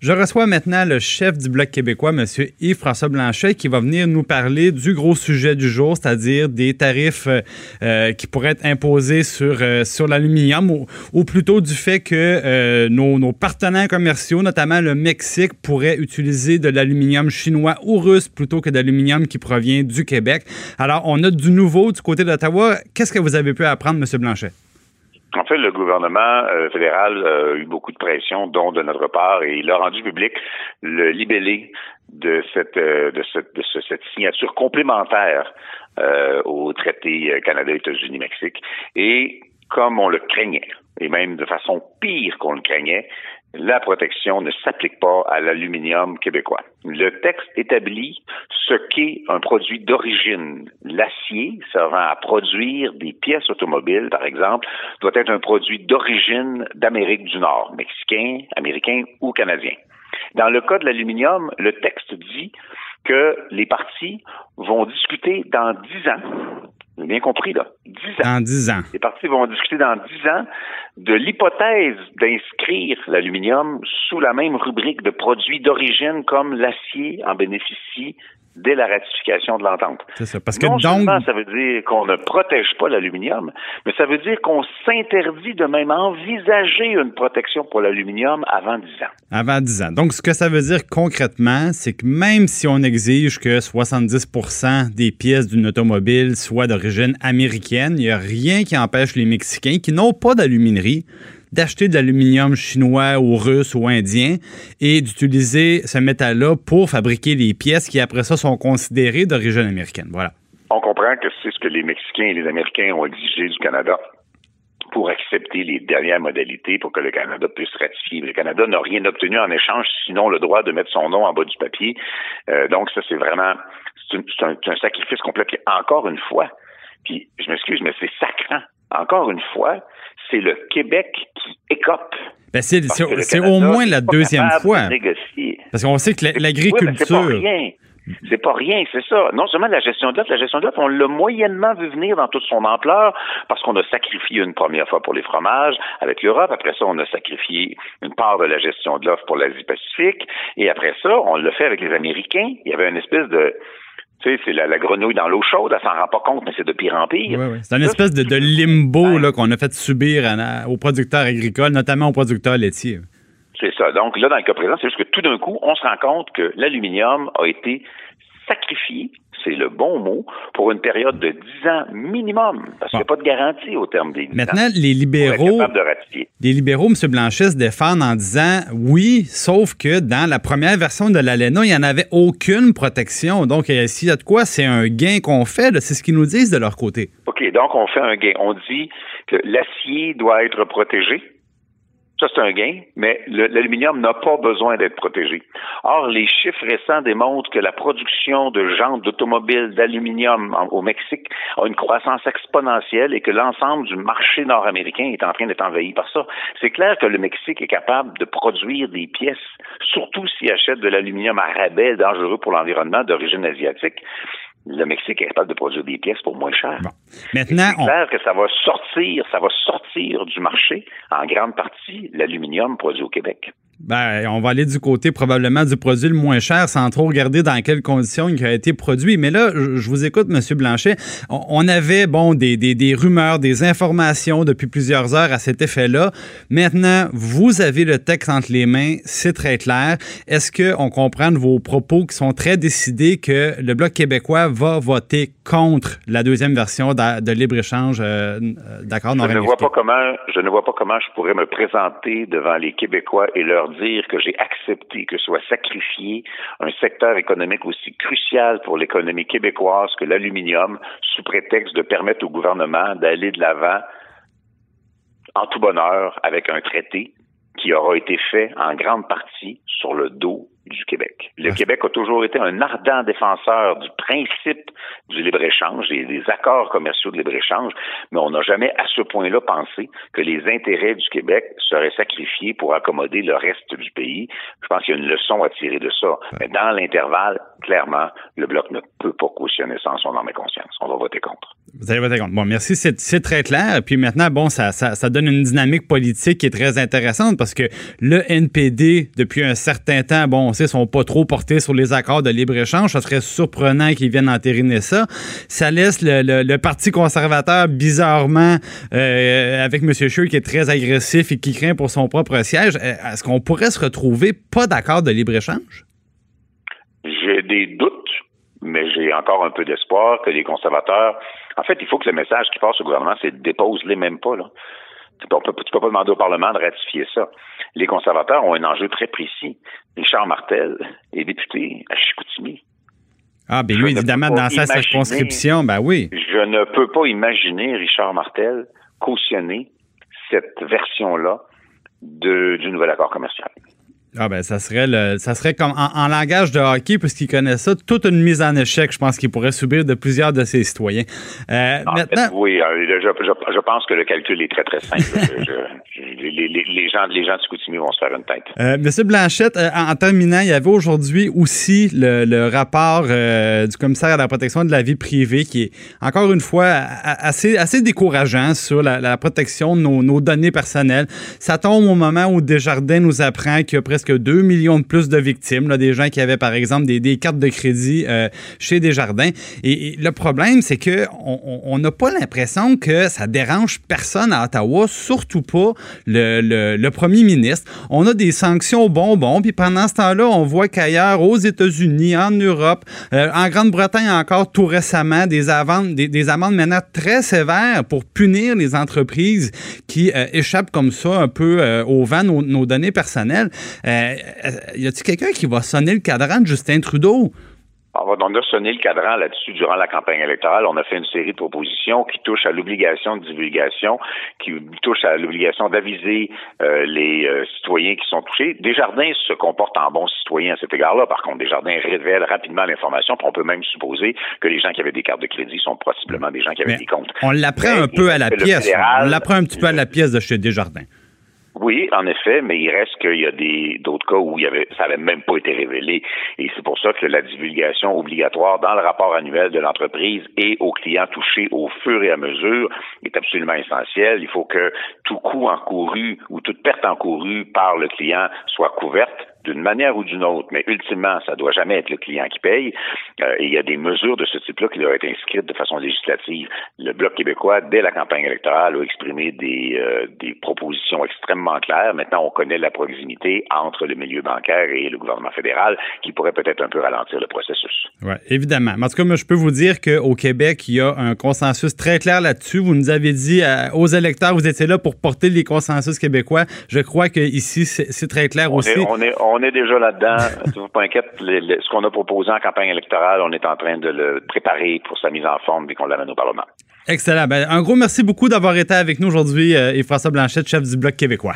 Je reçois maintenant le chef du Bloc québécois, M. Yves-François Blanchet, qui va venir nous parler du gros sujet du jour, c'est-à-dire des tarifs euh, euh, qui pourraient être imposés sur, euh, l'aluminium, ou, plutôt du fait que nos, partenaires commerciaux, notamment le Mexique, pourraient utiliser de l'aluminium chinois ou russe plutôt que d'aluminium qui provient du Québec. Alors, on a du nouveau du côté d'Ottawa. Qu'est-ce que vous avez pu apprendre, M. Blanchet? En fait, le gouvernement euh, fédéral a eu beaucoup de pression, dont de notre part, et il a rendu public le libellé de cette euh, de de cette signature complémentaire euh, au traité Canada-États-Unis-Mexique. Et comme on le craignait, et même de façon pire qu'on le craignait, la protection ne s'applique pas à l'aluminium québécois. Le texte établit ce qu'est un produit d'origine. L'acier servant à produire des pièces automobiles, par exemple, doit être un produit d'origine d'Amérique du Nord, mexicain, américain ou canadien. Dans le cas de l'aluminium, le texte dit que les partis vont discuter dans dix ans vous avez bien compris, là. Dix ans. Dans dix ans. Les partis vont discuter dans dix ans de l'hypothèse d'inscrire l'aluminium sous la même rubrique de produits d'origine comme l'acier en bénéficie dès la ratification de l'entente. C'est ça. Parce que non donc... seulement ça veut dire qu'on ne protège pas l'aluminium, mais ça veut dire qu'on s'interdit de même envisager une protection pour l'aluminium avant 10 ans. Avant 10 ans. Donc, ce que ça veut dire concrètement, c'est que même si on exige que 70% des pièces d'une automobile soient d'origine américaine, il n'y a rien qui empêche les Mexicains qui n'ont pas d'aluminerie d'acheter de l'aluminium chinois ou russe ou indien et d'utiliser ce métal-là pour fabriquer les pièces qui, après ça, sont considérées d'origine américaine. Voilà. On comprend que c'est ce que les Mexicains et les Américains ont exigé du Canada pour accepter les dernières modalités pour que le Canada puisse ratifier. Le Canada n'a rien obtenu en échange, sinon le droit de mettre son nom en bas du papier. Euh, donc ça, c'est vraiment c'est un, un, sacrifice complet. encore une fois, puis je m'excuse, mais c'est sacrant. Encore une fois, c'est le Québec qui écope. Ben c'est au moins la deuxième fois. Parce qu'on sait que l'agriculture. c'est pas rien, c'est ça. Non seulement la gestion de l'offre, la gestion de l'offre, on l'a moyennement vu venir dans toute son ampleur parce qu'on a sacrifié une première fois pour les fromages avec l'Europe. Après ça, on a sacrifié une part de la gestion de l'offre pour l'Asie-Pacifique. Et après ça, on l'a fait avec les Américains. Il y avait une espèce de sais, c'est la, grenouille dans l'eau chaude, elle s'en rend pas compte, mais c'est de pire en pire. C'est une espèce de, limbo là, qu'on a fait subir aux producteurs agricoles, notamment aux producteurs laitiers. C'est ça. Donc là, dans le cas présent, c'est juste que tout d'un coup, on se rend compte que l'aluminium a été sacrifié c'est le bon mot, pour une période de 10 ans minimum, parce qu'il n'y a pas de garantie au terme des 10 Maintenant, les libéraux, les libéraux, M. Blanchet, se défendent en disant oui, sauf que dans la première version de l'ALENA, il n'y en avait aucune protection. Donc, s'il y a de quoi, c'est un gain qu'on fait. C'est ce qu'ils nous disent de leur côté. OK, donc on fait un gain. On dit que l'acier doit être protégé ça, c'est un gain, mais l'aluminium n'a pas besoin d'être protégé. Or, les chiffres récents démontrent que la production de jantes d'automobiles d'aluminium au Mexique a une croissance exponentielle et que l'ensemble du marché nord-américain est en train d'être envahi par ça. C'est clair que le Mexique est capable de produire des pièces, surtout s'il achète de l'aluminium à rabais dangereux pour l'environnement d'origine asiatique le Mexique est capable de produire des pièces pour moins cher. Maintenant, c'est clair que ça va sortir, ça va sortir du marché en grande partie l'aluminium produit au Québec. Ben, on va aller du côté probablement du produit le moins cher sans trop regarder dans quelles conditions il a été produit. Mais là, je vous écoute, M. Blanchet. On avait, bon, des, des, des, rumeurs, des informations depuis plusieurs heures à cet effet-là. Maintenant, vous avez le texte entre les mains, c'est très clair. Est-ce qu'on comprend de vos propos qui sont très décidés que le Bloc québécois va voter contre la deuxième version de, libre-échange euh, d'accord je ne vois pas comment Je ne vois pas comment je pourrais me présenter devant les Québécois et dire que j'ai accepté que soit sacrifié un secteur économique aussi crucial pour l'économie québécoise que l'aluminium, sous prétexte de permettre au gouvernement d'aller de l'avant en tout bonheur avec un traité qui aura été fait en grande partie sur le dos du Québec. Le Québec a toujours été un ardent défenseur du principe du libre-échange et des accords commerciaux de libre-échange, mais on n'a jamais à ce point-là pensé que les intérêts du Québec seraient sacrifiés pour accommoder le reste du pays. Je pense qu'il y a une leçon à tirer de ça. Mais dans l'intervalle, clairement, le Bloc ne peut pas cautionner ça en son âme et conscience. On va voter contre. Vous allez voter contre. Bon, merci, c'est très clair. Puis maintenant, bon, ça, ça, donne une dynamique politique qui est très intéressante parce que le NPD, depuis un certain temps, bon, sont pas trop portés sur les accords de libre-échange. Ça serait surprenant qu'ils viennent entériner ça. Ça laisse le, Parti conservateur, bizarrement, euh, avec M. Scheer, qui est très agressif et qui craint pour son propre siège. Euh, est-ce qu'on pourrait se retrouver pas d'accord de libre-échange? J'ai des doutes, mais j'ai encore un peu d'espoir que les conservateurs en fait, il faut que le message qui passe au gouvernement, c'est dépose-les même pas. Là. Tu peux, peux pas demander au Parlement de ratifier ça. Les conservateurs ont un enjeu très précis. Richard Martel est député à Chicoutimi. Ah, bien oui, évidemment, dans sa circonscription, ben oui. Je ne peux pas imaginer Richard Martel cautionner cette version-là du nouvel accord commercial. Ah ben ça serait le, ça serait comme en, langage de hockey, puisqu'il connaît ça, toute une mise en échec, je pense qu'il pourrait subir de plusieurs de ses citoyens. Euh, maintenant... oui, euh, je, pense que le calcul est très très simple. les, gens, les gens de Scoutimi vont se faire une tête. Euh, Monsieur Blanchette, euh, en, terminant, il y avait aujourd'hui aussi le, rapport du commissaire à la protection de la vie privée qui est encore une fois assez, assez décourageant sur la, protection de nos, nos, données personnelles. Ça tombe au moment où Desjardins nous apprend qu'il y a presque 2 millions de plus de victimes, des gens qui avaient, par exemple, des, cartes de crédit euh, chez Desjardins. Et, et, le problème, c'est que on n'a pas l'impression que ça dérange personne à Ottawa, surtout pas le, premier ministre. On a des sanctions bonbons, puis pendant ce temps-là, on voit qu'ailleurs, aux États-Unis, en Europe, euh, en Grande-Bretagne encore tout récemment, des, amendes, des, des, amendes maintenant très sévères pour punir les entreprises qui euh, échappent comme ça un peu au vent nos données personnelles. Euh, y a-t-il quelqu'un qui va sonner le cadran de Justin Trudeau? On a sonné le cadran là-dessus durant la campagne électorale. On a fait une série de propositions qui touchent à l'obligation de divulgation, qui touchent à l'obligation d'aviser euh, les euh, citoyens qui sont touchés. Desjardins se comporte en bon citoyen à cet égard-là. Par contre, Desjardins révèle rapidement l'information. On peut même supposer que les gens qui avaient des cartes de crédit sont possiblement des gens qui avaient des comptes. On l'apprend un peu à la pièce. on l'apprend un petit peu à la pièce de chez Desjardins. Oui, en effet, mais il reste qu'il y a des d'autres cas où ça n'avait même pas été révélé. Et c'est pour ça que la divulgation obligatoire dans le rapport annuel de l'entreprise et aux clients touchés au fur et à mesure est absolument essentielle. Il faut que tout coût encouru ou toute perte encourue par le client soit couverte d'une manière ou d'une autre, mais ultimement, ça doit jamais être le client qui paye. Euh, et il y a des mesures de ce type-là qui doivent être inscrites de façon législative. Le Bloc québécois, dès la campagne électorale, a exprimé des, euh, des propositions extrêmement claires. Maintenant, on connaît la proximité entre le milieu bancaire et le gouvernement fédéral qui pourrait peut-être un peu ralentir le processus. Oui, évidemment. En tout cas, moi, je peux vous dire qu'au Québec, il y a un consensus très clair là-dessus. Vous nous avez dit euh, aux électeurs, vous étiez là pour porter les consensus québécois. Je crois qu'ici, c'est très clair aussi. on est, on est déjà là-dedans. ne vous pas inquiète. ce qu'on a proposé en campagne électorale, on est en train de le préparer pour sa mise en forme dès qu'on l'amène au Parlement. Excellent. Ben, un gros merci beaucoup d'avoir été avec nous aujourd'hui, euh, et François Blanchette, chef du Bloc québécois.